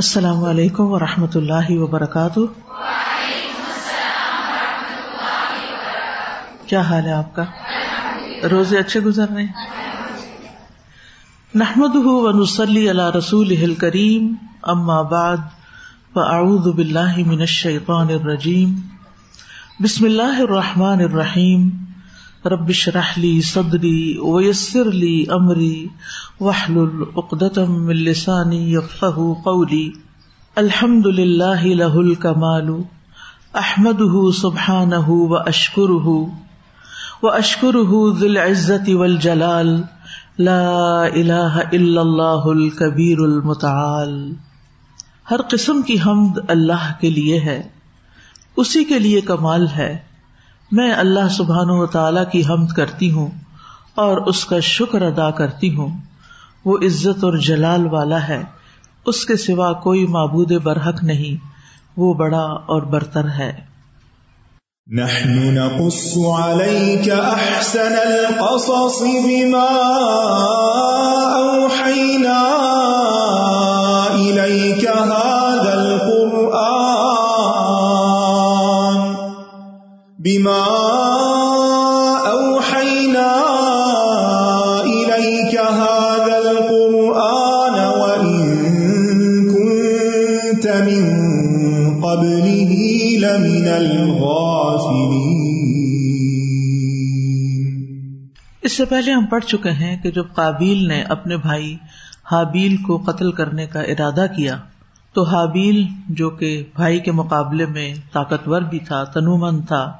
السلام علیکم و رحمۃ اللہ وبرکاتہ۔ کیا حال ہے آپ کا؟ روزے اچھے گزر رہے نحمد ونسلی اللہ رسول کریم اما بعد، فاعوذ باللہ من الشیطان الرجیم۔ بسم اللہ الرحمن الرحیم۔ ربش رحلی صدری ویسر لی امری وحل العقدم من لسانی یفقہ قولی الحمد للہ لہ الکمال احمده سبحانه واشکره واشکره ذی العزت والجلال. لا الہ الا اللہ الکبیر المتعال. ہر قسم کی حمد اللہ کے لیے ہے، اسی کے لیے کمال ہے۔ میں اللہ سبحان و تعالی کی حمد کرتی ہوں اور اس کا شکر ادا کرتی ہوں۔ وہ عزت اور جلال والا ہے۔ اس کے سوا کوئی معبود برحق نہیں۔ وہ بڑا اور برتر ہے۔ نحن نقص عليك أحسن القصص بما أوحينا إليك هذا بما أوحينا إليك هذا القرآن وإن كنت من قبله لمن الغافلين. اس سے پہلے ہم پڑھ چکے ہیں کہ جب قابیل نے اپنے بھائی حابیل کو قتل کرنے کا ارادہ کیا، تو حابیل جو کہ بھائی کے مقابلے میں طاقتور بھی تھا، تنومند تھا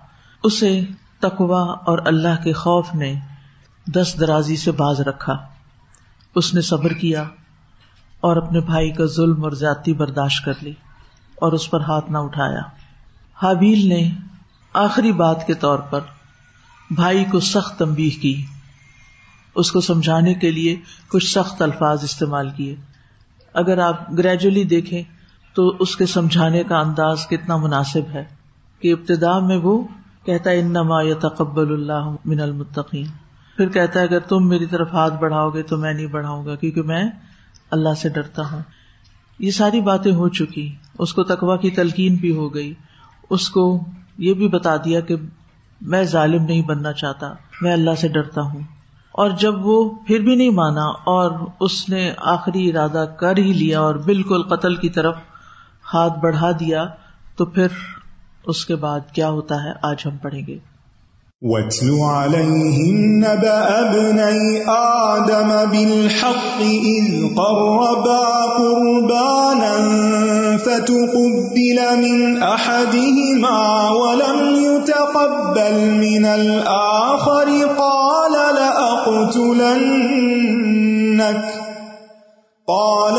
اسے تقوا اور اللہ کے خوف نے دس درازی سے باز رکھا۔ اس نے صبر کیا اور اپنے بھائی کا ظلم اور زیادتی برداشت کر لی اور اس پر ہاتھ نہ اٹھایا۔ حابیل نے آخری بات کے طور پر بھائی کو سخت تمبیح کی۔ اس کو سمجھانے کے لیے کچھ سخت الفاظ استعمال کیے۔ اگر آپ گریجولی دیکھیں تو اس کے سمجھانے کا انداز کتنا مناسب ہے کہ ابتدا میں وہ کہتا ہے، انما یتقبل اللہ من المتقین. پھر کہتا ہے، اگر تم میری طرف ہاتھ بڑھاؤ گے تو میں نہیں بڑھاؤں گا کیونکہ میں اللہ سے ڈرتا ہوں. یہ ساری باتیں ہو چکی، اس کو تقوا کی تلقین بھی ہو گئی، اس کو یہ بھی بتا دیا کہ میں ظالم نہیں بننا چاہتا، میں اللہ سے ڈرتا ہوں۔ اور جب وہ پھر بھی نہیں مانا اور اس نے آخری ارادہ کر ہی لیا اور بالکل قتل کی طرف ہاتھ بڑھا دیا، تو پھر اس کے بعد کیا ہوتا ہے؟ آج ہم پڑھیں گے۔ واتل عليهم نبأ ابني آدم بالحق إذ قربا قربانا فتقبل من أحدهما ولم يتقبل من الآخر قال لأقتلنك قال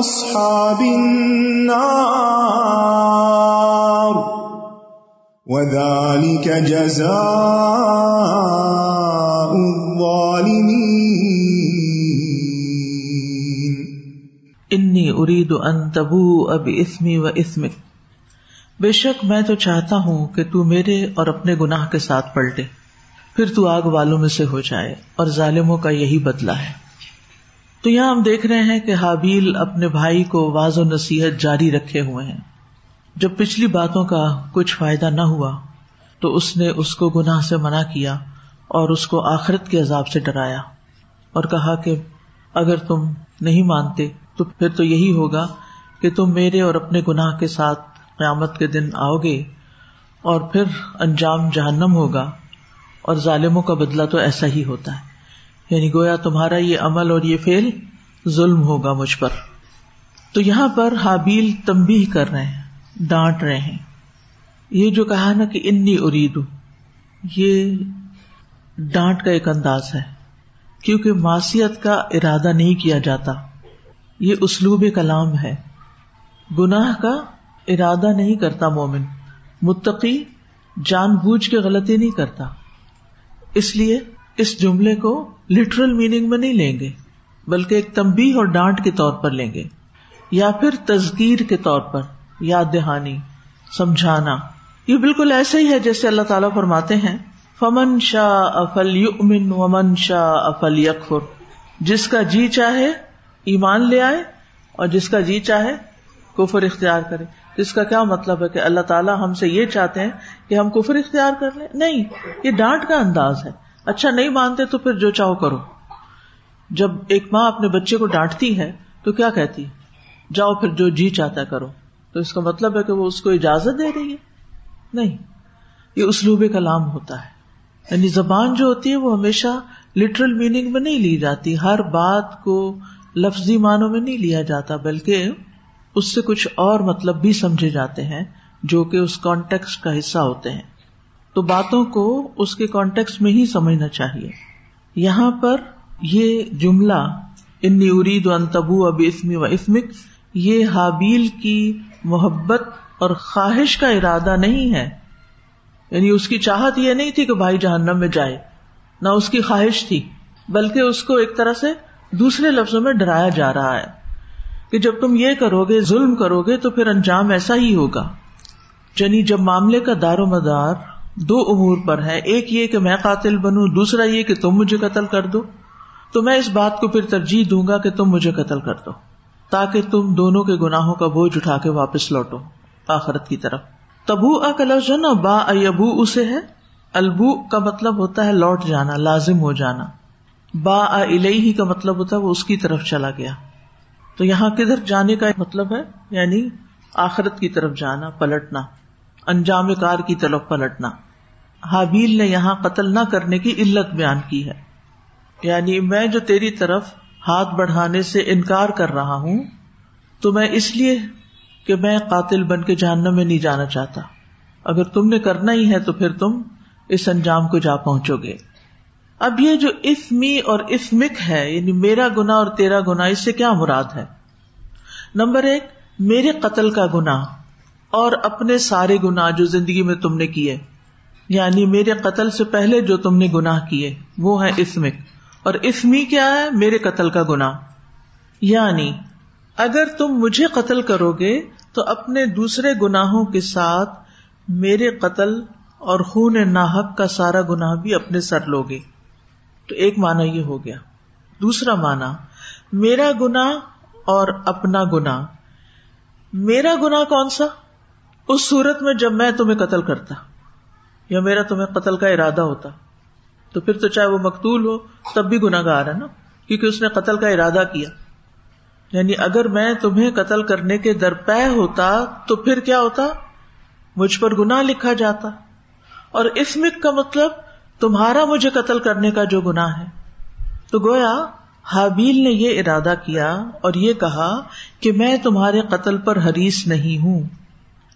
أصحاب النار وذلك جزاء الظالمين. انی ارید ان تبو اب اسمی و بے شک میں تو چاہتا ہوں کہ تو میرے اور اپنے گناہ کے ساتھ پلٹے، پھر تو آگ والوں میں سے ہو جائے اور ظالموں کا یہی بدلہ ہے۔ تو یہاں ہم دیکھ رہے ہیں کہ حابیل اپنے بھائی کو واض و نصیحت جاری رکھے ہوئے ہیں۔ جب پچھلی باتوں کا کچھ فائدہ نہ ہوا، تو اس نے اس کو گناہ سے منع کیا اور اس کو آخرت کے عذاب سے ڈرایا اور کہا کہ اگر تم نہیں مانتے، تو پھر تو یہی ہوگا کہ تم میرے اور اپنے گناہ کے ساتھ قیامت کے دن آؤ گے اور پھر انجام جہنم ہوگا اور ظالموں کا بدلہ تو ایسا ہی ہوتا ہے۔ یعنی گویا تمہارا یہ عمل اور یہ فیل ظلم ہوگا مجھ پر۔ تو یہاں پر حابیل تمبی کر رہے ہیں، ڈانٹ رہے ہیں۔ یہ جو کہا نا کہ انی اریدو، یہ ڈانٹ کا ایک انداز ہے۔ کیونکہ معصیت کا ارادہ نہیں کیا جاتا، یہ اسلوب کلام ہے۔ گناہ کا ارادہ نہیں کرتا مومن، متقی جان بوجھ کے غلطی نہیں کرتا۔ اس لیے اس جملے کو لٹرل میننگ میں نہیں لیں گے، بلکہ ایک تمبی اور ڈانٹ کے طور پر لیں گے، یا پھر تزکیر کے طور پر، یاد دہانی، سمجھانا۔ یہ بالکل ایسے ہی ہے جیسے اللہ تعالیٰ فرماتے ہیں، فمن شاہ افل یؤمن ومن شاہ افل یکفر جس کا جی چاہے ایمان لے آئے، اور جس کا جی چاہے کفر اختیار کرے۔ جس کا کیا مطلب ہے کہ اللہ تعالیٰ ہم سے یہ چاہتے ہیں کہ ہم کفر اختیار کر لیں؟ نہیں، یہ ڈانٹ کا انداز ہے۔ اچھا نہیں مانتے تو پھر جو چاہو کرو۔ جب ایک ماں اپنے بچے کو ڈانٹتی ہے تو کیا کہتی جاؤ پھر جو جی چاہتا کرو۔ تو اس کا مطلب ہے کہ وہ اس کو اجازت دے رہی ہے؟ نہیں۔ یہ اسلوب کلام ہوتا ہے۔ یعنی زبان جو ہوتی ہے وہ ہمیشہ لٹرل میننگ میں نہیں لی جاتی۔ ہر بات کو لفظی معنوں میں نہیں لیا جاتا، بلکہ اس سے کچھ اور مطلب بھی سمجھے جاتے ہیں جو کہ اس کانٹیکس کا حصہ ہوتے ہیں۔ تو باتوں کو اس کے کانٹیکس میں ہی سمجھنا چاہیے۔ یہاں پر یہ جملہ، انی ارید و انتبو اب اسمی و اسمک یہ حابیل کی محبت اور خواہش کا ارادہ نہیں ہے۔ یعنی اس کی چاہت یہ نہیں تھی کہ بھائی جہنم میں جائے، نہ اس کی خواہش تھی، بلکہ اس کو ایک طرح سے دوسرے لفظوں میں ڈرایا جا رہا ہے۔ کہ جب تم یہ کرو گے ظلم کرو گے تو پھر انجام ایسا ہی ہوگا۔ یعنی جب معاملے کا دار و مدار دو امور پر ہے۔ ایک یہ کہ میں قاتل بنوں، دوسرا یہ کہ تم مجھے قتل کر دو۔ تو میں اس بات کو پھر ترجیح دوں گا کہ تم مجھے قتل کر دو، تاکہ تم دونوں کے گناہوں کا بوجھ اٹھا کے واپس لوٹو آخرت کی طرف۔ تبو کا لفظ جو نا، با ابو اسے ہے۔ البو کا مطلب ہوتا ہے لوٹ جانا، لازم ہو جانا۔ با ہی کا مطلب ہوتا ہے وہ اس کی طرف چلا گیا۔ تو یہاں کدھر جانے کا مطلب ہے؟ یعنی آخرت کی طرف جانا، پلٹنا۔ انجام کار کی طرف پلٹنا۔ حابیل نے یہاں قتل نہ کرنے کی علت بیان کی ہے۔ یعنی میں جو تیری طرف ہاتھ بڑھانے سے انکار کر رہا ہوں، تو میں اس لیے کہ میں قاتل بن کے جاننا میں نہیں جانا چاہتا۔ اگر تم نے کرنا ہی ہے تو پھر تم اس انجام کو جا پہنچو گے۔ اب یہ جو اسمی اور اسمک ہے یعنی میرا گنا اور تیرا گنا اس سے کیا مراد ہے؟ نمبر ایک، میرے قتل کا گنا اور اپنے سارے گنا جو زندگی میں تم نے کیے یعنی میرے قتل سے پہلے جو تم نے گناہ کیے، وہ ہے اسمک۔ اور اسمی کیا ہے؟ میرے قتل کا گنا یعنی اگر تم مجھے قتل کرو گے، تو اپنے دوسرے گناہوں کے ساتھ میرے قتل اور خون ناحق کا سارا گناہ بھی اپنے سر لوگے تو ایک مانا یہ ہو گیا۔ دوسرا مانا میرا گنا اور اپنا گنا میرا گنا کون سا؟ اس صورت میں جب میں تمہیں قتل کرتا یا میرا تمہیں قتل کا ارادہ ہوتا، تو پھر تو چاہے وہ مقتول ہو، تب بھی گناگار ہے نا؟ کیونکہ اس نے قتل کا ارادہ کیا۔ یعنی اگر میں تمہیں قتل کرنے کے درپے ہوتا، تو پھر کیا ہوتا؟ مجھ پر گنا لکھا جاتا۔ اور اسمک کا مطلب تمہارا مجھے قتل کرنے کا جو گنا ہے۔ تو گویا، حابیل نے یہ ارادہ کیا اور یہ کہا کہ میں تمہارے قتل پر حریص نہیں ہوں۔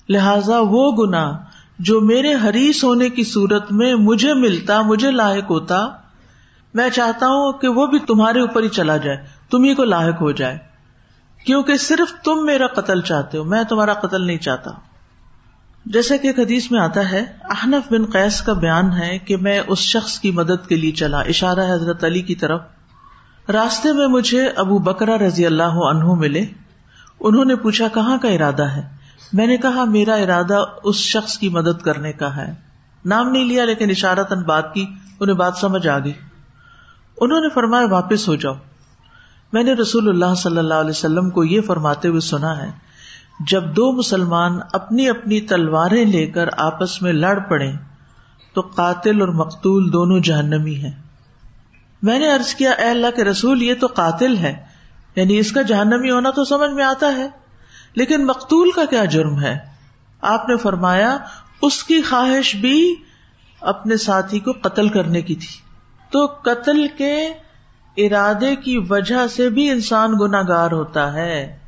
لہذا وہ گنا جو میرے حریص ہونے کی صورت میں مجھے ملتا، مجھے لاحق ہوتا، میں چاہتا ہوں کہ وہ بھی تمہارے اوپر ہی چلا جائے تمہیں کو لاحق ہو جائے۔ کیونکہ صرف تم میرا قتل چاہتے ہو، میں تمہارا قتل نہیں چاہتا۔ جیسا کہ ایک حدیث میں آتا ہے، احنف بن قیس کا بیان ہے کہ میں اس شخص کی مدد کے لیے چلا۔ اشارہ حضرت علی کی طرف۔ راستے میں مجھے ابو بکرا رضی اللہ عنہ ملے۔ انہوں نے پوچھا، کہاں کا ارادہ ہے؟ میں نے کہا، میرا ارادہ اس شخص کی مدد کرنے کا ہے۔ نام نہیں لیا، لیکن اشارتن بات کی، انہیں بات سمجھ آ گئی۔ انہوں نے فرمایا، واپس ہو جاؤ۔ میں نے رسول اللہ صلی اللہ علیہ وسلم کو یہ فرماتے ہوئے سنا ہے، جب دو مسلمان اپنی اپنی تلواریں لے کر آپس میں لڑ پڑے تو قاتل اور مقتول دونوں جہنمی ہیں۔ میں نے ارض کیا، اے اللہ کے رسول، یہ تو قاتل ہے۔ یعنی اس کا جہنمی ہونا تو سمجھ میں آتا ہے۔ لیکن مقتول کا کیا جرم ہے؟ آپ نے فرمایا اس کی خواہش بھی اپنے ساتھی کو قتل کرنے کی تھی۔ تو قتل کے ارادے کی وجہ سے بھی انسان گناگار ہوتا ہے۔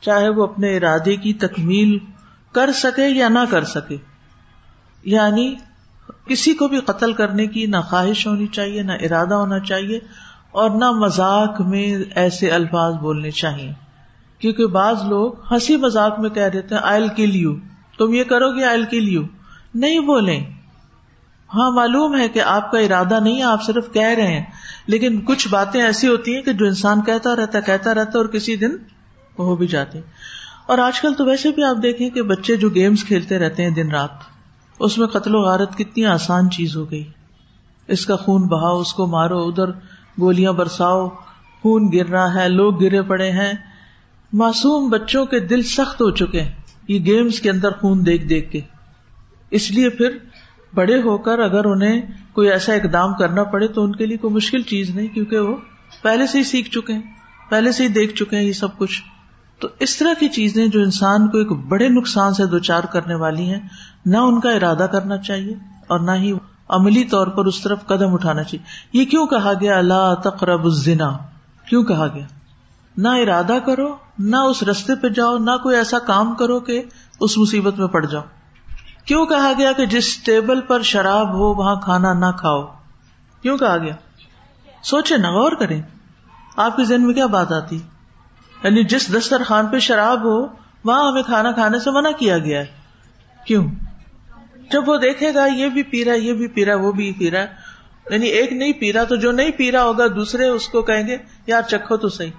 چاہے وہ اپنے ارادے کی تکمیل کر سکے یا نہ کر سکے۔ یعنی کسی کو بھی قتل کرنے کی نہ خواہش ہونی چاہیے، نہ ارادہ ہونا چاہیے اور نہ مذاق میں ایسے الفاظ بولنے چاہیے۔ کیونکہ بعض لوگ ہنسی مذاق میں کہہ دیتے ہیں آئل کل یو تم یہ کرو گے آئل کل یو نہیں بولیں ہاں معلوم ہے کہ آپ کا ارادہ نہیں ہے، آپ صرف کہہ رہے ہیں۔ لیکن کچھ باتیں ایسی ہوتی ہیں کہ جو انسان کہتا رہتا کہتا رہتا اور کسی دن ہو بھی جاتے اور آج کل تو ویسے بھی آپ دیکھیں کہ بچے جو گیمس کھیلتے رہتے ہیں دن رات، اس میں قتل و غارت کتنی آسان چیز ہو گئی۔ اس کا خون بہاؤ، اس کو مارو، ادھر گولیاں برساؤ، خون گر رہا ہے، لوگ گرے پڑے ہیں۔ معصوم بچوں کے دل سخت ہو چکے ہیں۔ یہ گیمس کے اندر خون دیکھ دیکھ کے۔ اس لیے پھر بڑے ہو کر اگر انہیں کوئی ایسا اقدام کرنا پڑے تو ان کے لیے کوئی مشکل چیز نہیں، کیونکہ وہ پہلے سے ہی سیکھ چکے ہیں، پہلے سے ہی دیکھ چکے ہیں یہ سب کچھ۔ تو اس طرح کی چیزیں جو انسان کو ایک بڑے نقصان سے دو چار کرنے والی ہیں، نہ ان کا ارادہ کرنا چاہیے اور نہ ہی عملی طور پر اس طرف قدم اٹھانا چاہیے۔ یہ کیوں کہا گیا؟ اللہ تقرب الزنا۔ کیوں کہا گیا؟ نہ ارادہ کرو، نہ اس رستے پہ جاؤ، نہ کوئی ایسا کام کرو کہ اس مصیبت میں پڑ جاؤ۔ کیوں کہا گیا کہ جس ٹیبل پر شراب ہو، وہاں کھانا نہ کھاؤ؟ کیوں کہا گیا؟ سوچے نا غور کریں۔ آپ کے ذہن میں کیا بات آتی؟ یعنی جس دسترخوان پہ شراب ہو، وہاں ہمیں کھانا کھانے سے منع کیا گیا ہے۔ کیوں؟ جب وہ دیکھے گا، یہ بھی پی رہا ہے یہ بھی پی رہا ہے وہ بھی پی رہا ہے یعنی ایک نہیں پی رہا تو جو نہیں پی رہا ہوگا، دوسرے اس کو کہیں گے، یار چکھو تو صحیح۔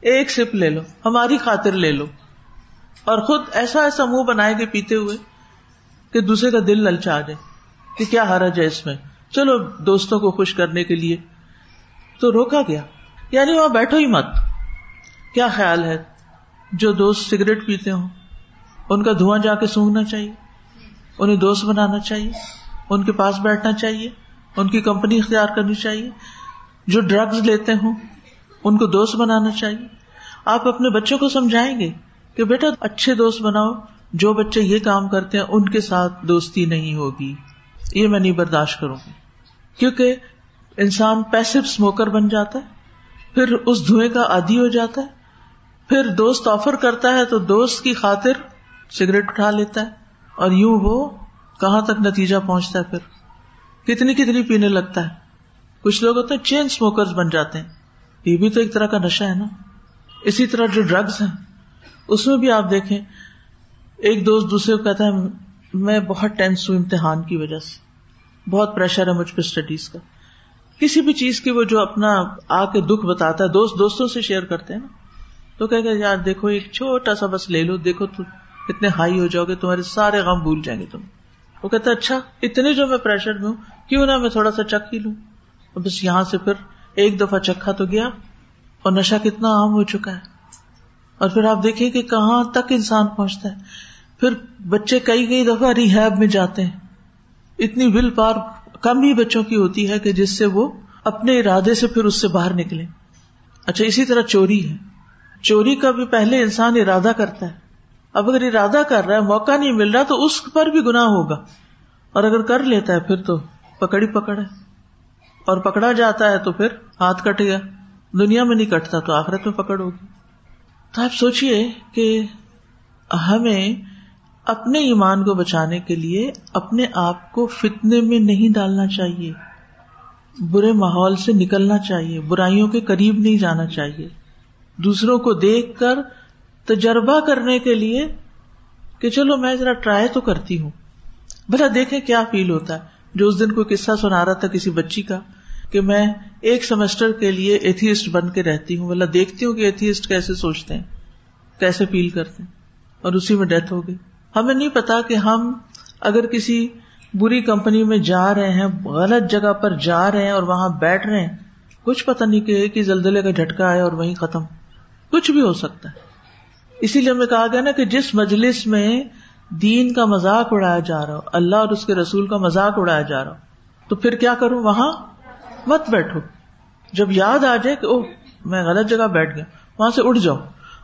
ایک سپ لے لو، ہماری خاطر لے لو۔ اور خود ایسا ایسا منہ بنائے گے پیتے ہوئے کہ دوسرے کا دل للچا جائے کہ کیا حرج ہے اس میں۔ چلو، دوستوں کو خوش کرنے کے لیے۔ تو روکا گیا۔ یعنی وہاں بیٹھو ہی مت۔ کیا خیال ہے جو دوست سگریٹ پیتے ہوں؟ ان کا دھواں جا کے سونگنا چاہیے۔ انہیں دوست بنانا چاہیے۔ ان کے پاس بیٹھنا چاہیے۔ ان کی کمپنی اختیار کرنی چاہیے۔ جو ڈرگز لیتے ہوں ان کو دوست بنانا چاہیے۔ آپ اپنے بچوں کو سمجھائیں گے کہ بیٹا اچھے دوست بناؤ، جو بچے یہ کام کرتے ہیں، ان کے ساتھ دوستی نہیں ہوگی۔ یہ میں نہیں برداشت کروں گی۔ کیونکہ انسان پیسو اسموکر بن جاتا ہے، پھر اس دھوئیں کا عادی ہو جاتا ہے۔ پھر دوست آفر کرتا ہے تو دوست کی خاطر سگریٹ اٹھا لیتا ہے۔ اور یوں وہ کہاں تک نتیجہ پہنچتا ہے پھر؟ کتنی کتنی پینے لگتا ہے۔ کچھ لوگ ہوتے ہیں چین اسموکر بن جاتے ہیں۔ یہ بھی تو ایک طرح کا نشہ ہے نا۔ اسی طرح جو ڈرگس ہیں، اس میں بھی آپ دیکھیں، ایک دوست دوسرے کو کہتا ہے، میں بہت ٹینس ہوں امتحان کی وجہ سے۔ بہت پریشر ہے مجھ پہ اسٹڈیز کا۔ کسی بھی چیز کی وہ جو اپنا آ کے دکھ بتاتا ہے، دوست دوستوں سے شیئر کرتے ہیں نا۔ تو کہ یار دیکھو، ایک چھوٹا سا بس لے لو، دیکھو تم اتنے ہائی ہو جاؤ گے، تمہارے سارے غم بھول جائیں گے تم۔ وہ کہتا اچھا اتنے جو میں پریشر میں ہوں، کیوں نہ میں تھوڑا سا چک ہی لوں۔ بس یہاں سے پھر ایک دفعہ چکھا تو گیا اور نشا کتنا عام ہو چکا ہے۔ اور پھر آپ دیکھیں کہ کہاں تک انسان پہنچتا ہے۔ پھر بچے کئی کئی دفعہ ریحیب میں جاتے ہیں۔ اتنی ول پار کم ہی بچوں کی ہوتی ہے کہ جس سے وہ اپنے ارادے سے پھر اس سے باہر نکلے اچھا اسی طرح چوری ہے۔ چوری کا بھی پہلے انسان ارادہ کرتا ہے۔ اب اگر ارادہ کر رہا ہے، موقع نہیں مل رہا تو اس پر بھی گنا ہوگا۔ اور اگر کر لیتا ہے، پھر تو پکڑی پکڑ ہے۔ اور پکڑا جاتا ہے تو پھر ہاتھ کٹ گیا۔ دنیا میں نہیں کٹتا تو آخرت میں پکڑ ہوگی۔ تو آپ سوچیے کہ ہمیں اپنے ایمان کو بچانے کے لیے اپنے آپ کو فتنے میں نہیں ڈالنا چاہیے۔ برے ماحول سے نکلنا چاہیے۔ برائیوں کے قریب نہیں جانا چاہیے۔ دوسروں کو دیکھ کر تجربہ کرنے کے لیے کہ چلو میں ذرا ٹرائی تو کرتی ہوں۔ بھلا دیکھیں کیا فیل ہوتا ہے۔ جو اس دن کو قصہ سنا رہا تھا کسی بچی کا کہ میں ایک سیمسٹر کے لیے ایتھیسٹ بن کے رہتی ہوں بلا دیکھتی ہوں کہ ایتھیسٹ کیسے سوچتے ہیں، کیسے فیل کرتے ہیں، اور اسی میں ڈیتھ ہو گئی۔ ہمیں نہیں پتا کہ ہم اگر کسی بری کمپنی میں جا رہے ہیں، غلط جگہ پر جا رہے ہیں اور وہاں بیٹھ رہے ہیں، کچھ پتا نہیں کہ ایک ہی زلزلے کا جھٹکا آئے اور وہیں ختم۔ کچھ بھی ہو سکتا ہے۔ اسی لیے ہمیں کہا گیا نا کہ جس مجلس میں دین کا مذاق اڑایا جا رہا ہو، اللہ اور اس کے رسول کا مذاق اڑایا جا رہا ہو، تو پھر کیا کروں؟ وہاں مت بیٹھو۔ جب یاد آ جائے کہ او میں غلط جگہ بیٹھ گیا، وہاں سے اڑ جاؤ۔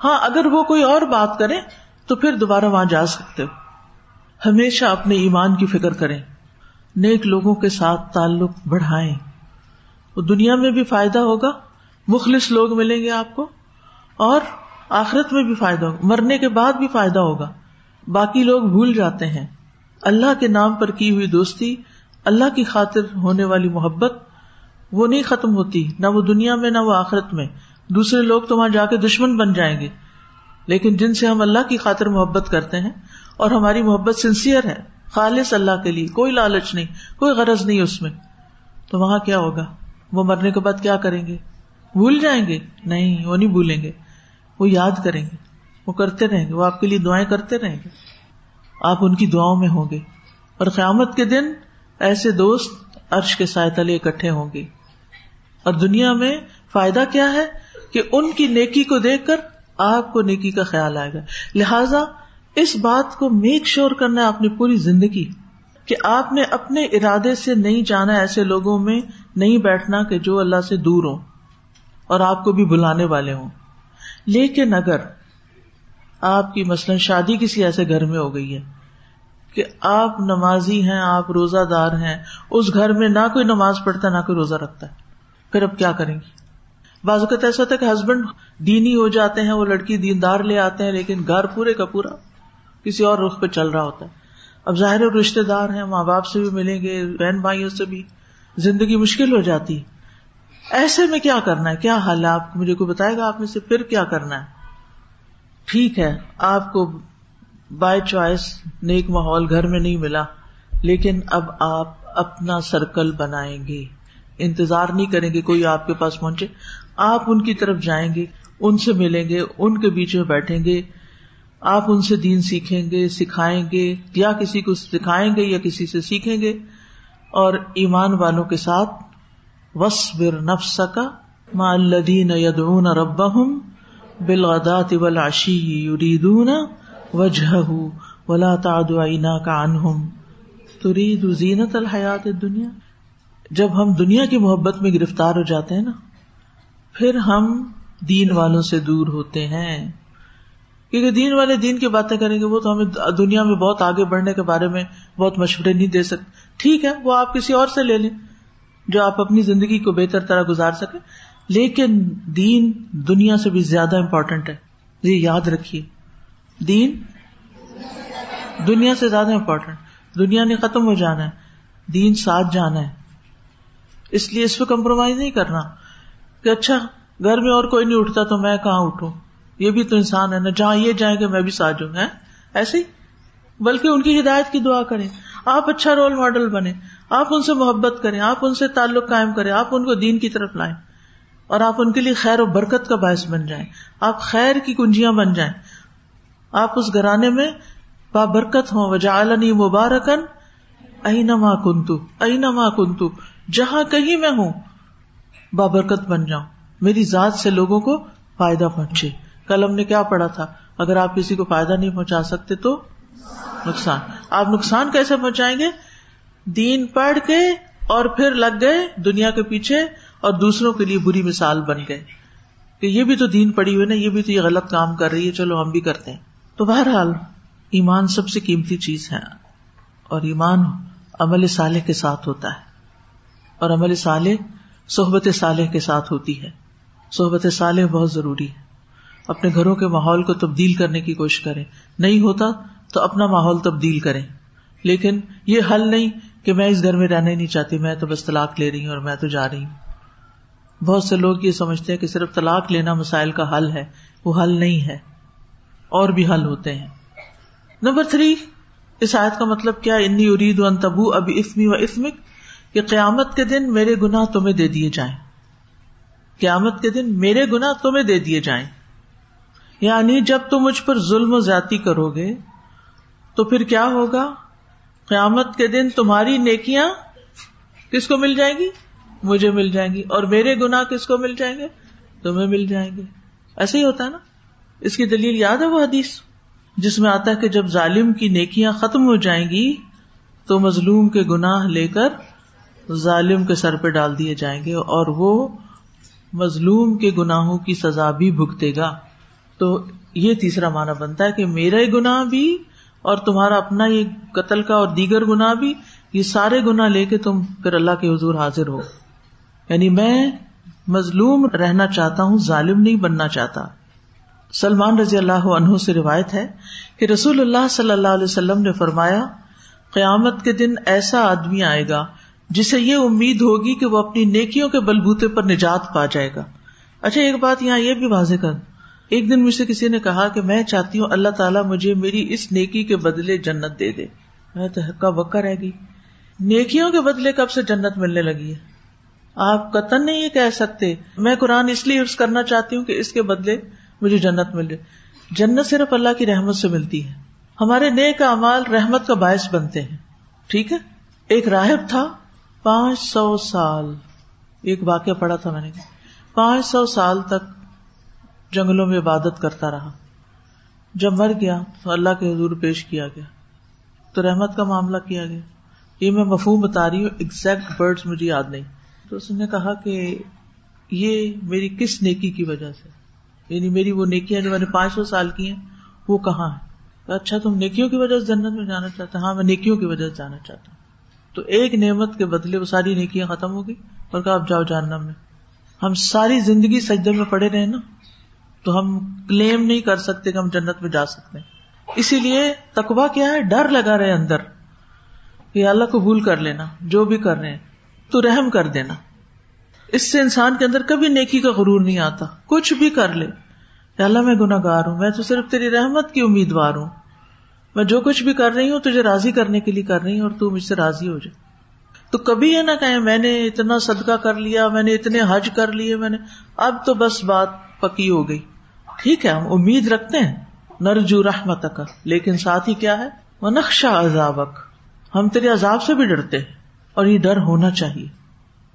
ہاں اگر وہ کوئی اور بات کرے، تو پھر دوبارہ وہاں جا سکتے ہو۔ ہمیشہ اپنے ایمان کی فکر کریں۔ نیک لوگوں کے ساتھ تعلق بڑھائیں۔ وہ دنیا میں بھی فائدہ ہوگا، مخلص لوگ ملیں گے آپ کو، اور آخرت میں بھی فائدہ ہوگا۔ مرنے کے بعد بھی فائدہ ہوگا۔ باقی لوگ بھول جاتے ہیں۔ اللہ کے نام پر کی ہوئی دوستی، اللہ کی خاطر ہونے والی محبت، وہ نہیں ختم ہوتی، نہ وہ دنیا میں، نہ وہ آخرت میں۔ دوسرے لوگ تو وہاں جا کے دشمن بن جائیں گے۔ لیکن جن سے ہم اللہ کی خاطر محبت کرتے ہیں، اور ہماری محبت سنسیئر ہے، خالص اللہ کے لیے، کوئی لالچ نہیں، کوئی غرض نہیں اس میں۔ تو وہاں کیا ہوگا؟ وہ مرنے کے بعد کیا کریں گے؟ بھول جائیں گے؟ نہیں، وہ نہیں بھولیں گے۔ وہ یاد کریں گے۔ وہ کرتے رہیں گے، وہ آپ کے لیے دعائیں کرتے رہیں گے۔ آپ ان کی دعاؤں میں ہوں گے۔ اور قیامت کے دن ایسے دوست عرش کے سائے تلے اکٹھے ہوں گے۔ اور دنیا میں فائدہ کیا ہے؟ کہ ان کی نیکی کو دیکھ کر آپ کو نیکی کا خیال آئے گا۔ لہذا اس بات کو میک شیور کرنا ہے اپنی پوری زندگی۔ کہ آپ نے اپنے ارادے سے نہیں جانا ایسے لوگوں میں نہیں بیٹھنا کہ جو اللہ سے دور ہو اور آپ کو بھی بلانے والے ہوں۔ لیکن اگر آپ کی مثلاً شادی کسی ایسے گھر میں ہو گئی ہے کہ آپ نمازی ہیں، آپ روزہ دار ہیں، اس گھر میں نہ کوئی نماز پڑھتا، نہ کوئی روزہ رکھتا ہے۔ پھر اب کیا کریں گی؟ بعض اوقات ایسا ہوتا ہے کہ ہسبینڈ دینی ہو جاتے ہیں، وہ لڑکی دیندار لے آتے ہیں، لیکن گھر پورے کا پورا کسی اور رخ پہ چل رہا ہوتا ہے۔ اب ظاہر رشتے دار ہیں، ماں باپ سے بھی ملیں گے، بہن بھائیوں سے بھی۔ زندگی مشکل ہو جاتی۔ ایسے میں کیا کرنا ہے؟ کیا حال ہے آپ؟ مجھے کوئی بتائے گا آپ میں سے؟ پھر کیا کرنا ہے؟ ٹھیک ہے، آپ کو بائی چوائس نیک ماحول گھر میں نہیں ملا، لیکن اب آپ اپنا سرکل بنائیں گے انتظار نہیں کریں گے کوئی آپ کے پاس پہنچے۔ آپ ان کی طرف جائیں گے، ان سے ملیں گے، ان کے بیچ میں بیٹھیں گے۔ آپ ان سے دین سیکھیں گے، سکھائیں گے، یا کسی کو سکھائیں گے یا کسی سے سیکھیں گے۔ اور ایمان والوں کے ساتھ وسبر نفس کا ماں الدین یدعون ربهم بالغداة والعشی یریدون وجهه ولا تعد عیناک عنهم. تريد زینت الحیات الدنیا؟ جب ہم دنیا کی محبت میں گرفتار ہو جاتے ہیں نا، پھر ہم دین والوں سے دور ہوتے ہیں۔ کیونکہ دین والے دین کی باتیں کریں گے، وہ تو ہمیں دنیا میں بہت آگے بڑھنے کے بارے میں بہت مشورے نہیں دے سکتے۔ ٹھیک ہے، وہ آپ کسی اور سے لے لیں، جو آپ اپنی زندگی کو بہتر طرح گزار سکیں۔ لیکن دین دنیا سے بھی زیادہ امپورٹینٹ ہے۔ یہ یاد رکھیے۔ دین دنیا سے زیادہ امپورٹینٹ دنیا نے ختم ہو جانا ہے۔ دین ساتھ جانا ہے۔ اس لیے اس پہ کمپرومائز نہیں کرنا کہ اچھا گھر میں اور کوئی نہیں اٹھتا تو میں کہاں اٹھوں؟ یہ بھی تو انسان ہے نا۔ جہاں یہ جائیں گے میں بھی ساتھ جوں گا ایسے ہی۔ بلکہ ان کی ہدایت کی دعا کریں۔ آپ اچھا رول ماڈل بنے آپ ان سے محبت کریں۔ آپ ان سے تعلق قائم کریں۔ آپ ان کو دین کی طرف لائیں۔ اور آپ ان کے لیے خیر و برکت کا باعث بن جائیں۔ آپ خیر کی کنجیاں بن جائیں۔ آپ اس گھرانے میں بابرکت ہوں۔ وجا مبارکن ماں کنتو۔ ماں کنتو۔ جہاں کہیں میں ہوں، بابرکت بن جاؤں۔ میری ذات سے لوگوں کو فائدہ پہنچے۔ کل ہم نے کیا پڑھا تھا؟ اگر آپ کسی کو فائدہ نہیں پہنچا سکتے تو نقصان۔ آپ نقصان کیسے پہنچائیں گے؟ دین پڑھ کے اور پھر لگ گئے، دنیا کے پیچھے اور دوسروں کے لیے بری مثال بن گئے کہ یہ بھی تو دین پڑی ہوئی نا، یہ بھی تو یہ غلط کام کر رہی ہے، چلو ہم بھی کرتے ہیں۔ تو بہرحال، ایمان سب سے قیمتی چیز ہے اور ایمان عمل صالح کے ساتھ ہوتا ہے۔ اور عمل صالح صحبت صالح کے ساتھ ہوتی ہے۔ صحبت صالح بہت ضروری ہے۔ اپنے گھروں کے ماحول کو تبدیل کرنے کی کوشش کریں۔ نہیں ہوتا تو اپنا ماحول تبدیل کریں۔ لیکن یہ حل نہیں کہ میں اس گھر میں رہنا ہی نہیں چاہتی، میں تو بس طلاق لے رہی ہوں اور میں تو جا رہی ہوں۔ بہت سے لوگ یہ سمجھتے ہیں کہ صرف طلاق لینا مسائل کا حل ہے، وہ حل نہیں ہے، اور بھی حل ہوتے ہیں۔ نمبر تھری، اس آیت کا مطلب کیا انی ارید ان تبو اب اسمی و اسمک کہ قیامت کے دن میرے گنا تمہیں دے دیے جائیں۔ قیامت کے دن میرے گنا تمہیں دے دیے جائیں۔ یعنی جب تم مجھ پر ظلم و زیادتی کرو گے، تو پھر کیا ہوگا؟ قیامت کے دن تمہاری نیکیاں کس کو مل جائیں گی؟ مجھے مل جائیں گی اور میرے گنا کس کو مل جائیں گے؟ تمہیں مل جائیں گے۔ ایسے ہی ہوتا ہے نا؟ اس کی دلیل یاد ہے وہ حدیث؟ جس میں آتا ہے کہ جب ظالم کی نیکیاں ختم ہو جائیں گی، تو مظلوم کے گناہ لے کر ظالم کے سر پہ ڈال دیے جائیں گے اور وہ مظلوم کے گناہوں کی سزا بھی بھگتے گا۔ تو یہ تیسرا مانا بنتا ہے کہ میرا گنا بھی اور تمہارا اپنا یہ قتل کا اور دیگر گنا بھی، یہ سارے گنا لے کے تم پھر اللہ کے حضور حاضر ہو۔ یعنی میں مظلوم رہنا چاہتا ہوں، ظالم نہیں بننا چاہتا۔ سلمان رضی اللہ عنہ سے روایت ہے کہ رسول اللہ صلی اللہ علیہ وسلم نے فرمایا، قیامت کے دن ایسا آدمی آئے گا جسے یہ امید ہوگی کہ وہ اپنی نیکیوں کے بلبوتے پر نجات پا جائے گا۔ اچھا ایک بات یہاں یہ بھی واضح کر۔ ایک دن مجھ سے کسی نے کہا کہ میں چاہتی ہوں اللہ تعالیٰ مجھے میری اس نیکی کے بدلے جنت دے دے۔ میں تو حقا بکا رہ گئی۔ نیکیوں کے بدلے کب سے جنت ملنے لگی ہے؟ آپ قطن نہیں یہ کہہ سکتے۔ میں قرآن اس لیے یوز کرنا چاہتی ہوں کہ اس کے بدلے مجھے جنت مل جائے۔ جنت صرف اللہ کی رحمت سے ملتی ہے۔ ہمارے نیک امال رحمت کا باعث بنتے ہیں۔ ٹھیک ہے؟ ایک راہب تھا پانچ سو سال۔ ایک واقعہ پڑا تھا میں نے۔ پانچ سو سال تک جنگلوں میں عبادت کرتا رہا۔ جب مر گیا تو اللہ کے حضور پیش کیا گیا۔ تو رحمت کا معاملہ کیا گیا۔ یہ میں مفہوم بتا رہی ہوں ایگزیکٹ برڈ مجھے یاد نہیں۔ تو اس نے کہا کہ یہ میری کس نیکی کی وجہ سے؟ یعنی میری وہ نیکیاں جو میں نے پانچ سو سال کی ہیں، وہ کہاں ہے اچھا تم نیکیوں کی وجہ سے جنت میں جانا چاہتا ہاں میں نیکیوں کی وجہ سے جانا چاہتا ہوں۔ تو ایک نعمت کے بدلے وہ ساری نیکیاں ختم ہو گئی اور کہا، اب جاؤ جاننا میں۔ ہم ساری زندگی سجدے میں پڑے رہے نا، تو ہم کلیم نہیں کر سکتے کہ ہم جنت میں جا سکتے اسی لیے تقوا کیا ہے؟ ڈر لگا رہے اندر کہ اللہ کو بھول کر لینا، جو بھی کر رہے ہیں۔ تو رحم کر دینا۔ اس سے انسان کے اندر کبھی نیکی کا غرور نہیں آتا۔ کچھ بھی کر لے۔ اللہ میں گناگار ہوں، میں تو صرف تیری رحمت کی امیدوار ہوں۔ میں جو کچھ بھی کر رہی ہوں، تجھے راضی کرنے کے لیے کر رہی ہوں اور تو مجھ سے راضی ہو جائے تو کبھی یہ نہ کہیں، میں نے اتنا صدقہ کر لیا، میں نے اتنے حج کر لیے، میں نے۔ اب تو بس بات پکی ہو گئی۔ ٹھیک ہے، ہم امید رکھتے ہیں۔ نرجو رحمت کا لیکن ساتھ ہی کیا ہے؟ وہ نقشہ عذابک۔ ہم تیرے عذاب سے بھی ڈرتے ہیں۔ اور یہ ڈر ہونا چاہیے۔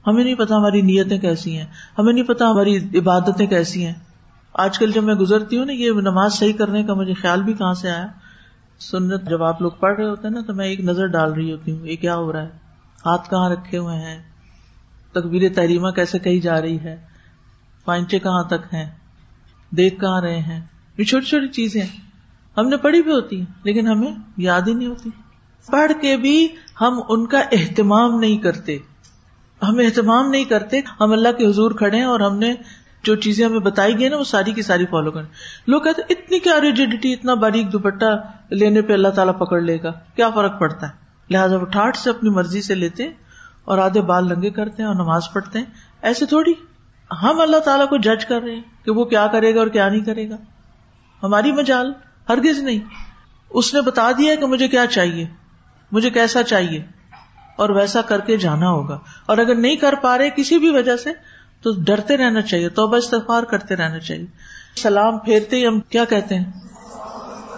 ہمیں نہیں پتا ہماری نیتیں کیسی ہیں، ہمیں نہیں پتا ہماری عبادتیں کیسی ہیں۔ آج کل جب میں گزرتی ہوں نا، یہ نماز صحیح کرنے کا مجھے خیال بھی کہاں سے آیا؟ سنت جب آپ لوگ پڑھ رہے ہوتے ہیں نا، تو میں ایک نظر ڈال رہی ہوتی ہوں، یہ کیا ہو رہا ہے؟ ہاتھ کہاں رکھے ہوئے ہیں؟ تقبیر تحریمہ کیسے کہی جا رہی ہے؟ پائنچے کہاں تک ہیں؟ دیکھ کہاں رہے ہیں؟ یہ چھوٹی چھوٹی چیزیں ہم نے پڑھی بھی ہوتی ہیں، لیکن ہمیں یاد ہی نہیں ہوتی۔ پڑھ کے بھی ہم ان کا اہتمام نہیں کرتے۔ ہم اہتمام نہیں کرتے۔ ہم اللہ کے حضور کھڑے ہیں اور ہم نے جو چیزیں ہمیں بتائی گئی نا، وہ ساری کی ساری فالو کریں۔ لوگ کہتے اتنی کیا ریجیڈیٹی اتنا باریک دوپٹہ لینے پہ اللہ تعالیٰ پکڑ لے گا۔ کیا فرق پڑتا ہے؟ لہٰذا وہ ٹھاٹ سے اپنی مرضی سے لیتے ہیں اور آدھے بال لنگے کرتے ہیں اور نماز پڑھتے ہیں۔ ایسے تھوڑی، ہم اللہ تعالیٰ کو جج کر رہے ہیں کہ وہ کیا کرے گا اور کیا نہیں کرے گا۔ ہماری مجال ہرگز نہیں۔ اس نے بتا دیا کہ مجھے کیا چاہیے۔ مجھے کیسا چاہیے؟ اور ویسا کر کے جانا ہوگا۔ اور اگر نہیں کر پا رہے کسی بھی وجہ سے، تو ڈرتے رہنا چاہیے، توبہ استغفار کرتے رہنا چاہیے۔ سلام پھیرتے ہی ہم کیا کہتے ہیں؟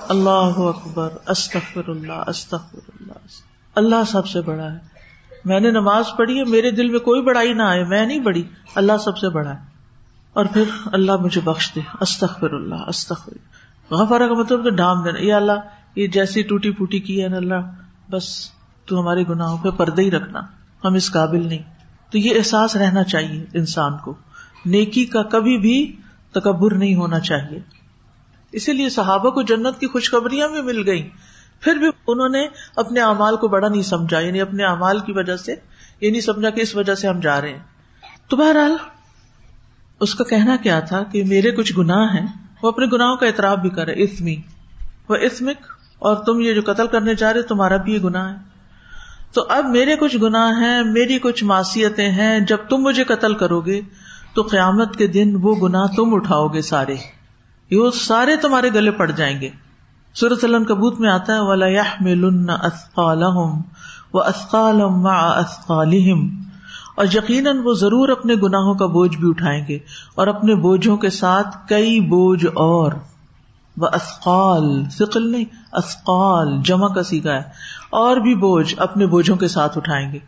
اللہ اکبر، استغفر اللہ استغفر اللہ اللہ سب سے بڑا ہے۔ میں نے نماز پڑھی ہے، میرے دل میں کوئی بڑائی نہ آئے، میں نہیں بڑی اللہ سب سے بڑا ہے۔ اور پھر اللہ مجھے بخش دے، استغفر اللہ، استغفر۔ غفر کا مطلب تو ڈھام دینا۔ یہ اللہ، یہ جیسی ٹوٹی پوٹی کی ہے اللہ۔ بس تو ہمارے گناہوں پہ پردے ہی رکھنا، ہم اس قابل نہیں۔ تو یہ احساس رہنا چاہیے انسان کو۔ نیکی کا کبھی بھی تکبر نہیں ہونا چاہیے۔ اسی لیے صحابہ کو جنت کی خوشخبریاں بھی مل گئی پھر بھی انہوں نے اپنے اعمال کو بڑا نہیں سمجھا یعنی اپنے اعمال کی وجہ سے، یہ نہیں سمجھا کہ اس وجہ سے ہم جا رہے ہیں۔ تو بہرحال، اس کا کہنا کیا تھا کہ میرے کچھ گناہ ہیں، وہ اپنے گناہوں کا اعتراف بھی کرے۔ اسمی وہ اسمک اور تم یہ جو قتل کرنے جا رہے تمہارا بھی یہ گناہ ہے۔ تو اب میرے کچھ گناہ ہیں، میری کچھ معصیتیں ہیں، جب تم مجھے قتل کرو گے تو قیامت کے دن وہ گناہ تم اٹھاؤ گے سارے۔ یہ سارے تمہارے گلے پڑ جائیں گے۔ سورت اللہ کبوت میں آتا ہے، ولا ملن اسقالحم و اسقالم اسقالحم اور یقیناً وہ ضرور اپنے گناہوں کا بوجھ بھی اٹھائیں گے، اور اپنے بوجھوں کے ساتھ کئی بوجھ اور۔ وہ اسقال سقل نہیں، اسقال، جمع کا سیکھا ہے۔ اور بھی بوجھ اپنے بوجھوں کے ساتھ اٹھائیں گے۔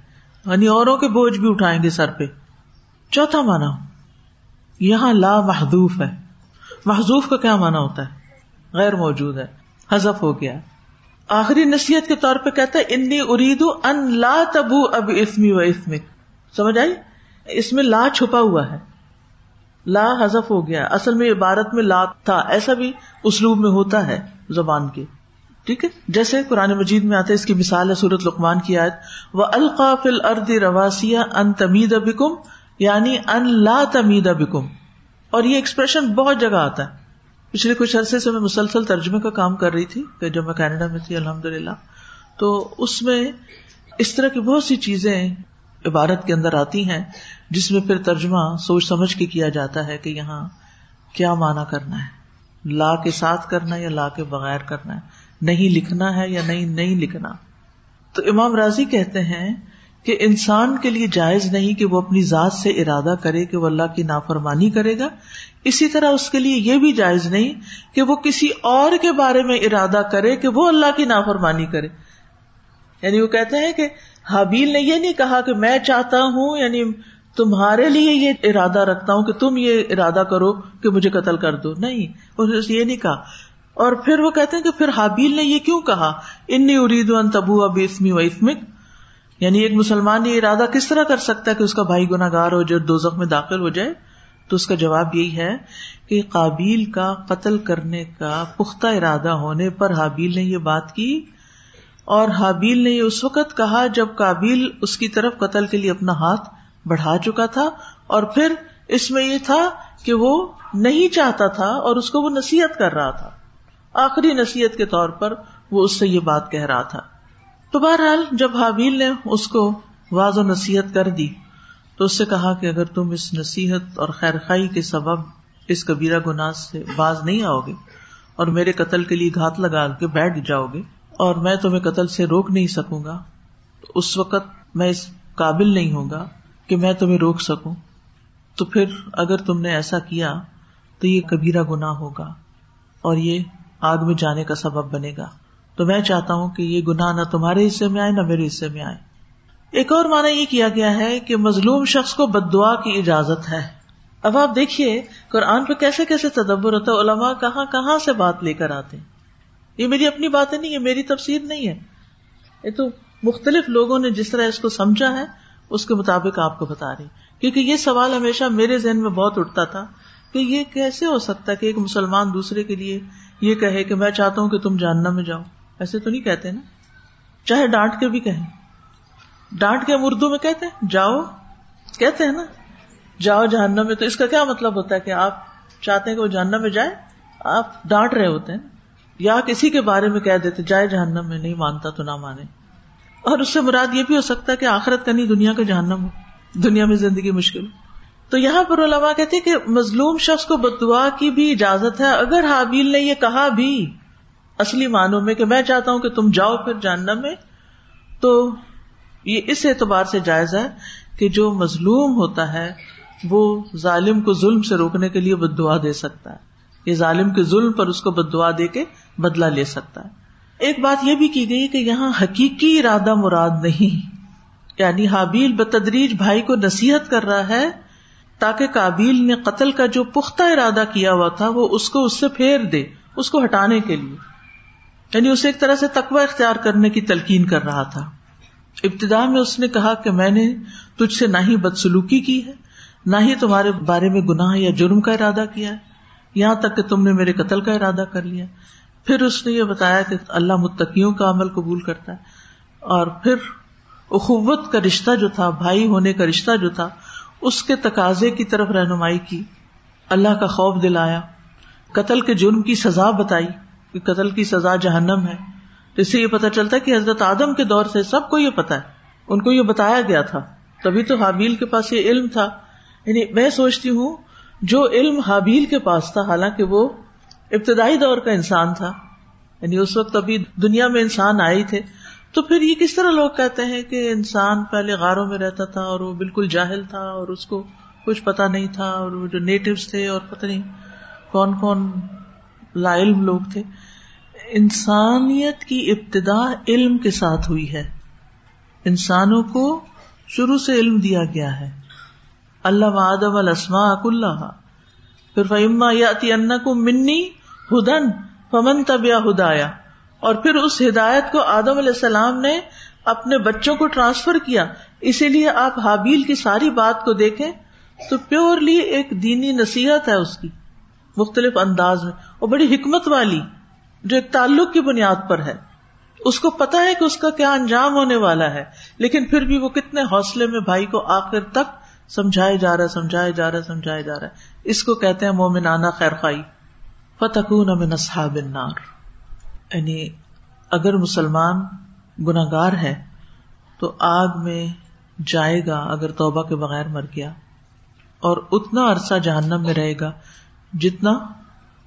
یعنی اوروں کے بوجھ بھی اٹھائیں گے سر پہ۔ چوتھا مانا یہاں لا محدوف ہے۔ محضوف کا کیا مانا ہوتا ہے؟ غیر موجود ہے۔ حذف ہو گیا۔ آخری نصیحت کے طور پہ کہتا ہے، انی ارید ان لا تبو اب اسمی و اسمک۔ سمجھ آئی؟ اس میں لا چھپا ہوا ہے۔ لا حذف ہو گیا، اصل میں عبارت میں لا تھا، ایسا بھی اسلوب میں ہوتا ہے زبان کے۔ ٹھیک ہے؟ جیسے قرآن مجید میں آتا ہے، اس کی مثال ہے سورت لقمان کی آیت۔ وہ القافل ارد رواسیا ان تمید یعنی ان لا تمید اور یہ ایکسپریشن بہت جگہ آتا ہے۔ پچھلے کچھ عرصے سے میں مسلسل ترجمے کا کام کر رہی تھی، کہ جب میں کینیڈا میں تھی الحمد للہ تو اس میں اس طرح کی بہت سی چیزیں عبارت کے اندر آتی ہیں، جس میں پھر ترجمہ سوچ سمجھ کے کیا جاتا ہے کہ یہاں کیا مانا کرنا ہے۔ لا کے ساتھ کرنا یا لا کے بغیر کرنا ہے؟ نہیں لکھنا ہے یا نہیں نہیں لکھنا؟ تو امام راضی کہتے ہیں کہ انسان کے لیے جائز نہیں کہ وہ اپنی ذات سے ارادہ کرے کہ وہ اللہ کی نافرمانی کرے گا۔ اسی طرح اس کے لیے یہ بھی جائز نہیں کہ وہ کسی اور کے بارے میں ارادہ کرے کہ وہ اللہ کی نافرمانی کرے۔ یعنی وہ کہتے ہیں کہ حابیل نے یہ نہیں کہا کہ میں چاہتا ہوں یعنی تمہارے لیے یہ ارادہ رکھتا ہوں کہ تم یہ ارادہ کرو کہ مجھے قتل کر دو۔ نہیں یہ نہیں کہا۔ اور پھر وہ کہتے ہیں کہ پھر حابیل نے یہ کیوں کہا؟ انی ارید ان تبو اب اسمی و اسمک۔ یعنی ایک مسلمان یہ ارادہ کس طرح کر سکتا ہے کہ اس کا بھائی گناگار ہو، جو دو میں داخل ہو جائے؟ تو اس کا جواب یہی ہے کہ قابیل کا قتل کرنے کا پختہ ارادہ ہونے پر حابیل نے یہ بات کی۔ اور حابیل نے یہ اس وقت کہا جب کابیل اس کی طرف قتل کے لیے اپنا ہاتھ بڑھا چکا تھا اور پھر اس میں یہ تھا کہ وہ نہیں چاہتا تھا اور اس کو وہ نصیحت کر رہا تھا۔ آخری نصیحت کے طور پر وہ اس سے یہ بات کہہ رہا تھا۔ تو بہرحال جب حابیل نے اس کو واض و نصیحت کر دی تو اس سے کہا کہ اگر تم اس نصیحت اور خیر خائی کے سبب اس کبیرہ گناہ سے باز نہیں آؤ گے اور میرے قتل کے لیے گھات لگا کے بیٹھ جاؤ گے اور میں تمہیں قتل سے روک نہیں سکوں گا اس وقت میں اس قابل نہیں ہوں گا کہ میں تمہیں روک سکوں۔ تو پھر اگر تم نے ایسا کیا، تو یہ کبیرہ گنا ہوگا اور یہ آگ میں جانے کا سبب بنے گا۔ تو میں چاہتا ہوں کہ یہ گناہ نہ تمہارے حصے میں آئے، نہ میرے حصے میں آئے۔ ایک اور مانا یہ کیا گیا ہے کہ مظلوم شخص کو بد دعا کی اجازت ہے۔ اب آپ دیکھیے قرآن پہ کیسے کیسے تدبر ہوتا ہے، علماء کہاں کہاں سے بات لے کر آتے ہیں۔ یہ میری اپنی باتیں نہیں ہے میری تفسیر نہیں ہے۔ یہ تو مختلف لوگوں نے جس طرح اس کو سمجھا ہے، اس کے مطابق آپ کو بتا رہی۔ کیونکہ یہ سوال ہمیشہ میرے ذہن میں بہت اٹھتا تھا کہ یہ کیسے ہو سکتا ہے کہ ایک مسلمان دوسرے کے لیے یہ کہے کہ میں چاہتا ہوں کہ تم جاننا میں جاؤ۔ ایسے تو نہیں کہتے نا۔ چاہے ڈانٹ کے بھی کہیں۔ ڈانٹ کے ہم اردو میں کہتے ہیں، جاؤ۔ کہتے ہیں نا۔ جاؤ جہنم میں۔ تو اس کا کیا مطلب ہوتا ہے کہ آپ چاہتے ہیں کہ وہ جہنم میں جائے؟ آپ ڈانٹ رہے ہوتے ہیں۔ یا کسی کے بارے میں کہہ دیتے، جائے جہنم میں، نہیں مانتا تو نہ مانے۔ اور اس سے مراد یہ بھی ہو سکتا ہے کہ آخرت کا نہیں، دنیا کا جہنم ہو۔ دنیا میں زندگی مشکل ہو۔ تو یہاں پر علماء کہتے کہ مظلوم شخص کو بدعا کی بھی اجازت ہے۔ اگر حابیل نے یہ کہا بھی اصلی معنوں میں کہ میں چاہتا ہوں کہ تم جاؤ پھر جاننا میں، تو یہ اس اعتبار سے جائز ہے کہ جو مظلوم ہوتا ہے، وہ ظالم کو ظلم سے روکنے کے لیے بد دعا دے سکتا ہے۔ یہ ظالم کے ظلم پر اس کو بد دعا دے کے بدلا لے سکتا ہے۔ ایک بات یہ بھی کی گئی کہ یہاں حقیقی ارادہ مراد نہیں۔ یعنی حابیل بتدریج بھائی کو نصیحت کر رہا ہے تاکہ کابیل نے قتل کا جو پختہ ارادہ کیا ہوا تھا، وہ اس کو اس سے پھیر دے، اس کو ہٹانے کے لیے۔ یعنی اسے ایک طرح سے تقوی اختیار کرنے کی تلقین کر رہا تھا۔ ابتدا میں اس نے کہا کہ میں نے تجھ سے نہ ہی بدسلوکی کی ہے، نہ ہی تمہارے بارے میں گناہ یا جرم کا ارادہ کیا ہے۔ یہاں تک کہ تم نے میرے قتل کا ارادہ کر لیا۔ پھر اس نے یہ بتایا کہ اللہ متقیوں کا عمل قبول کرتا ہے۔ اور پھر اخوت کا رشتہ جو تھا، بھائی ہونے کا رشتہ جو تھا، اس کے تقاضے کی طرف رہنمائی کی۔ اللہ کا خوف دلایا۔ قتل کے جرم کی سزا بتائی کہ قتل کی سزا جہنم ہے۔ تو اس سے یہ پتا چلتا ہے کہ حضرت آدم کے دور سے سب کو یہ پتا ہے۔ ان کو یہ بتایا گیا تھا۔ تبھی تو حابیل کے پاس یہ علم تھا۔ یعنی میں سوچتی ہوں جو علم حابیل کے پاس تھا، حالانکہ وہ ابتدائی دور کا انسان تھا یعنی اس وقت ابھی دنیا میں انسان آئے تھے۔ تو پھر یہ کس طرح لوگ کہتے ہیں کہ انسان پہلے غاروں میں رہتا تھا اور وہ بالکل جاہل تھا اور اس کو کچھ پتا نہیں تھا اور وہ جو نیٹوز تھے اور پتہ نہیں کون کون لا علم لوگ تھے۔ انسانیت کی ابتدا علم کے ساتھ ہوئی ہے۔ انسانوں کو شروع سے علم دیا گیا ہے۔ اللہ آدم السما اللہ پھر فہما یا کو منی ہدن فمن تب یا ہدایا اور پھر اس ہدایت کو آدم علیہ السلام نے اپنے بچوں کو ٹرانسفر کیا۔ اسی لیے آپ حابیل کی ساری بات کو دیکھیں تو پیورلی ایک دینی نصیحت ہے اس کی۔ مختلف انداز میں۔ اور بڑی حکمت والی، جو ایک تعلق کی بنیاد پر ہے۔ اس کو پتا ہے کہ اس کا کیا انجام ہونے والا ہے۔ لیکن پھر بھی وہ کتنے حوصلے میں بھائی کو آخر تک سمجھایا جا رہا ہے، سمجھایا جا رہا ہے، سمجھایا جا رہا ہے۔ اس کو کہتے ہیں مومنانہ خیر خائی فتقون من اصحاب النار۔ یعنی اگر مسلمان گناگار ہے، تو آگ میں جائے گا اگر توبہ کے بغیر مر گیا۔ اور اتنا عرصہ جہنم میں رہے گا جتنا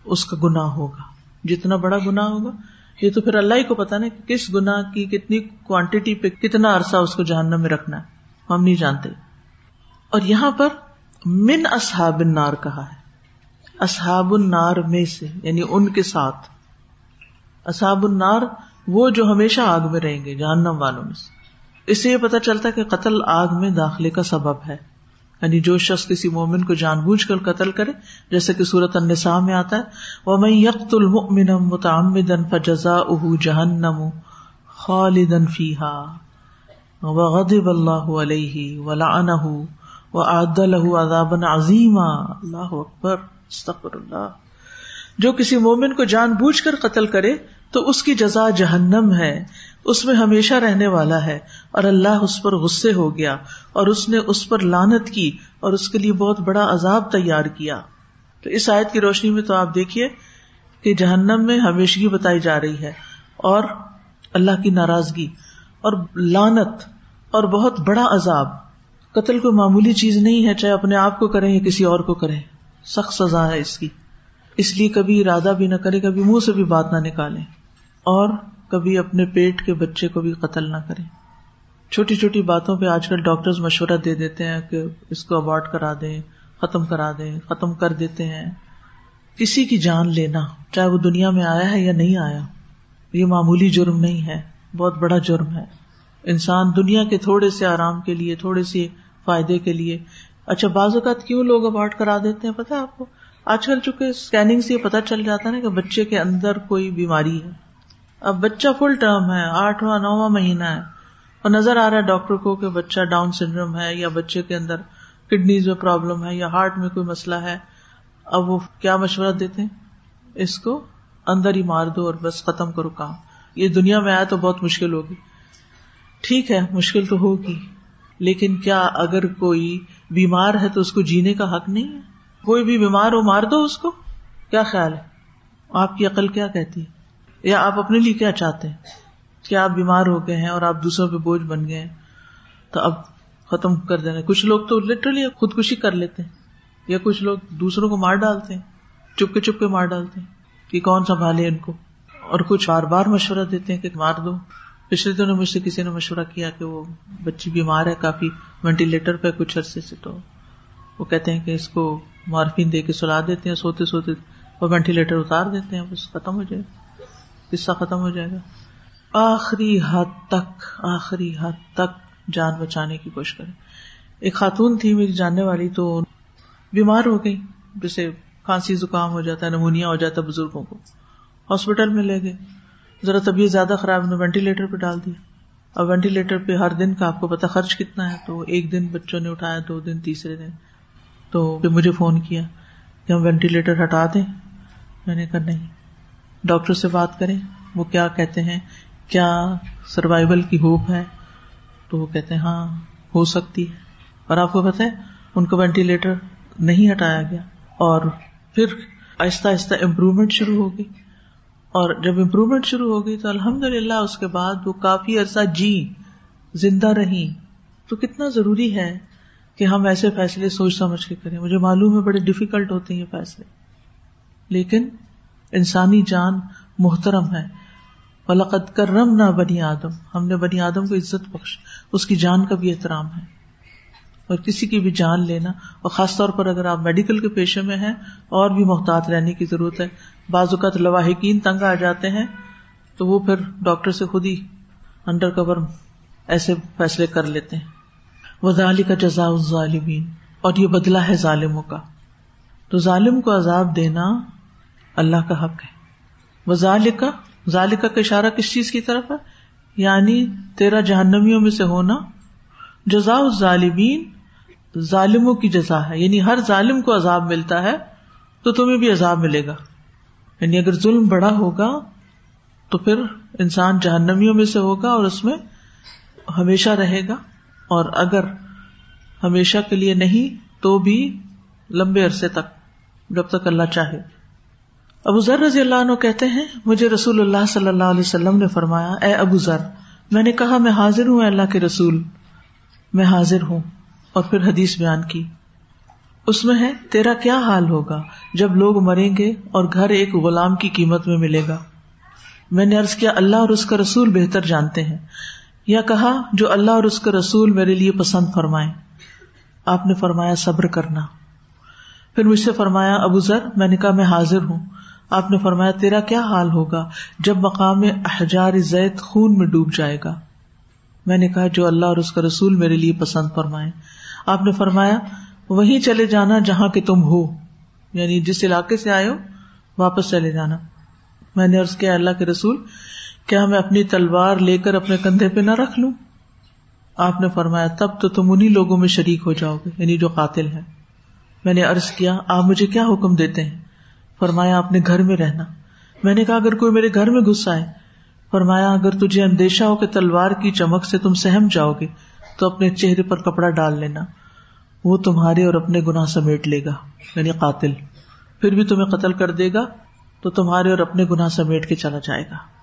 اس کا گناہ ہوگا۔ جتنا بڑا گناہ ہوگا۔ یہ تو پھر اللہ ہی کو پتا نا کہ کس گنا کی، کتنی کوانٹٹی پہ کتنا عرصہ اس کو جہنم میں رکھنا ہے۔ ہم نہیں جانتے۔ اور یہاں پر من اصحاب النار کہا ہے۔ اصحاب النار میں سے یعنی ان کے ساتھ۔ اصحاب النار وہ جو ہمیشہ آگ میں رہیں گے، جہنم والوں میں سے۔ اس سے یہ پتا چلتا ہے کہ قتل آگ میں داخلے کا سبب ہے۔ یعنی جو شخص کسی مومن کو جان بوجھ کر قتل کرے، جیسے کہ سورت النساء میں آتا ہے وہ میں یکت المؤمن متعمدا فجزاؤه جہنم خالدا فيها وغضب الله عليه ولعنه وأعد له اللہ اکبر۔ استغفر اللہ۔ جو کسی مومن کو جان بوجھ کر قتل کرے، تو اس کی جزا جہنم ہے۔ اس میں ہمیشہ رہنے والا ہے۔ اور اللہ اس پر غصے ہو گیا۔ اور اس نے اس پر لانت کی۔ اور اس کے لیے بہت بڑا عذاب تیار کیا۔ تو اس آیت کی روشنی میں تو آپ دیکھیے کہ جہنم میں ہمیشگی بتائی جا رہی ہے۔ اور اللہ کی ناراضگی اور لانت اور بہت بڑا عذاب۔ قتل کوئی معمولی چیز نہیں ہے، چاہے اپنے آپ کو کریں یا کسی اور کو کریں۔ سخت سزا ہے اس کی۔ اس لیے کبھی ارادہ بھی نہ کرے کبھی منہ سے بھی بات نہ نکالے اور کبھی اپنے پیٹ کے بچے کو بھی قتل نہ کرے چھوٹی چھوٹی باتوں پہ آج کل ڈاکٹر مشورہ دے دیتے ہیں کہ اس کو ابارٹ کرا دیں، ختم کرا دیں، ختم کر دیتے ہیں۔ کسی کی جان لینا، چاہے وہ دنیا میں آیا ہے یا نہیں آیا، یہ معمولی جرم نہیں ہے۔ بہت بڑا جرم ہے۔ انسان دنیا کے تھوڑے سے آرام کے لیے، تھوڑے سے فائدے کے لیے۔ اچھا بعض اوقات کیوں لوگ ابارٹ کرا دیتے ہیں؟ پتا آپ کو؟ آج کل چونکہ اسکیننگ سے یہ پتا چل جاتا ہے نا کہ بچے کے اندر کوئی بیماری ہے۔ اب بچہ فل ٹرم ہے، آٹھواں نواں مہینہ ہے۔ اور نظر آ رہا ہے ڈاکٹر کو کہ بچہ ڈاؤن سنڈروم ہے یا بچے کے اندر کڈنیز میں پرابلم ہے یا ہارٹ میں کوئی مسئلہ ہے۔ اب وہ کیا مشورہ دیتے ہیں؟ اس کو اندر ہی مار دو اور بس ختم کرو کام۔ یہ دنیا میں آیا تو بہت مشکل ہوگی۔ ٹھیک ہے، مشکل تو ہوگی۔ لیکن کیا اگر کوئی بیمار ہے تو اس کو جینے کا حق نہیں ہے؟ کوئی بھی بیمار ہو، مار دو اس کو۔ کیا خیال ہے؟ آپ کی عقل کیا کہتی ہے؟ یا آپ اپنے لیے کیا چاہتے ہیں؟ کہ آپ بیمار ہو گئے ہیں اور آپ دوسروں پہ بوجھ بن گئے ہیں، تو اب ختم کر دینا۔ کچھ لوگ تو لٹرلی خودکشی کر لیتے ہیں، یا کچھ لوگ دوسروں کو مار ڈالتے ہیں چپ کے چپ کے مار ڈالتے ہیں کہ کون سنبھالے ان کو؟ اور کچھ بار بار مشورہ دیتے ہیں کہ مار دو۔ پچھلے دنوں مجھ سے کسی نے مشورہ کیا کہ وہ بچی بیمار ہے، کافی وینٹیلیٹر پہ کچھ عرصے سے تو وہ کہتے ہیں کہ اس کو مارفین دے کے سلا دیتے ہیں، سوتے سوتے وہ وینٹیلیٹر اتار دیتے ہیں، بس ختم ہو جائے قصہ ختم ہو جائے گا۔ آخری حد تک، آخری حد تک جان بچانے کی کوشش کرے ایک خاتون تھی میری جاننے والی تو بیمار ہو گئی جیسے کھانسی زکام ہو جاتا ہے، نمونیا ہو جاتا ہے بزرگوں کو۔ ہاسپٹل میں لے گئے۔ ذرا طبیعت زیادہ خراب نے وینٹیلیٹر پہ ڈال دیا۔ اور وینٹیلیٹر پہ ہر دن کا آپ کو پتا خرچ کتنا ہے، تو ایک دن بچوں نے اٹھایا، دو دن تیسرے دن۔ تو پھر مجھے فون کیا کہ ہم وینٹیلیٹر ہٹا دیں۔ میں نے کہا نہیں، ڈاکٹر سے بات کریں۔ وہ کیا کہتے ہیں، کیا سروائول کی ہوپ ہے؟ تو وہ کہتے ہیں ہاں ہو سکتی ہے۔ اور آپ کو پتا ہے، ان کو وینٹیلیٹر نہیں ہٹایا گیا۔ اور پھر آہستہ آہستہ امپروومنٹ شروع ہو گئی۔ اور جب امپروومنٹ شروع ہو گئی تو الحمد للہ اس کے بعد وہ کافی عرصہ جی زندہ رہی۔ تو کتنا ضروری ہے کہ ہم ایسے فیصلے سوچ سمجھ کے کریں۔ مجھے معلوم ہے بڑے ڈفیکلٹ ہوتے ہیں یہ فیصلے۔ لیکن انسانی جان محترم ہے۔ فلقت کرم نہ بنی آدم۔ ہم نے بنی آدم کو عزت بخش اس کی جان کا بھی احترام ہے۔ اور کسی کی بھی جان لینا اور خاص طور پر اگر آپ میڈیکل کے پیشے میں ہیں اور بھی محتاط رہنے کی ضرورت ہے۔ بعض اوقات لواحقین تنگ آ جاتے ہیں تو وہ پھر ڈاکٹر سے خود ہی انڈر کور ایسے فیصلے کر لیتے ہیں۔ وہ ظالی کا جزا ظالمین اور یہ بدلا ہے ظالموں کا۔ تو ظالم کو عذاب دینا اللہ کا حق ہے۔ وہ ذالکا ذالکا کا اشارہ کس چیز کی طرف ہے؟ یعنی تیرا جہنمیوں میں سے ہونا۔ جزا ظالمین ظالموں کی جزا ہے۔ یعنی ہر ظالم کو عذاب ملتا ہے تو تمہیں بھی عذاب ملے گا۔ یعنی اگر ظلم بڑا ہوگا تو پھر انسان جہنمیوں میں سے ہوگا اور اس میں ہمیشہ رہے گا۔ اور اگر ہمیشہ کے لیے نہیں تو بھی لمبے عرصے تک جب تک اللہ چاہے۔ ابو ذر رضی اللہ عنہ کہتے ہیں، مجھے رسول اللہ صلی اللہ علیہ وسلم نے فرمایا، اے ابو ذر، میں نے کہا، میں حاضر ہوں اللہ کے رسول، میں حاضر ہوں۔ اور پھر حدیث بیان کی۔ اس میں ہے، تیرا کیا حال ہوگا؟ جب لوگ مریں گے اور گھر ایک غلام کی قیمت میں ملے گا۔ میں نے ارض کیا، اللہ اور اس کا رسول بہتر جانتے ہیں۔ یا کہا، جو اللہ اور اس کا رسول میرے لیے پسند فرمائے آپ نے فرمایا، صبر کرنا۔ پھر مجھ سے فرمایا، ابو ذر، میں نے کہا، میں حاضر ہوں۔ آپ نے فرمایا، تیرا کیا حال ہوگا؟ جب مقام احجار زید خون میں ڈوب جائے گا۔ میں نے کہا، جو اللہ اور اس کا رسول میرے لیے پسند فرمائے آپ نے فرمایا وہیں چلے جانا جہاں کہ تم ہو. یعنی جس علاقے سے آئے ہو، واپس چلے جانا. میں نے عرض کیا، اللہ کے رسول، کیا میں اپنی تلوار لے کر اپنے کندھے پہ نہ رکھ لوں؟ آپ نے فرمایا، تب تو تم انہیں لوگوں میں شریک ہو جاؤ گے یعنی جو قاتل ہے میں نے عرض کیا، آپ مجھے کیا حکم دیتے ہیں؟ فرمایا اپنے گھر میں رہنا. میں نے کہا، اگر کوئی میرے گھر میں گھس آئے، فرمایا، اگر تجھے اندیشہ ہو کہ تلوار کی چمک سے تم سہم جاؤ گے، تو اپنے چہرے پر کپڑا ڈال لینا. وہ تمہارے اور اپنے گناہ سمیٹ لے گا یعنی قاتل۔ پھر بھی تمہیں قتل کر دے گا، تو تمہارے اور اپنے گناہ سمیٹ کے چلا جائے گا۔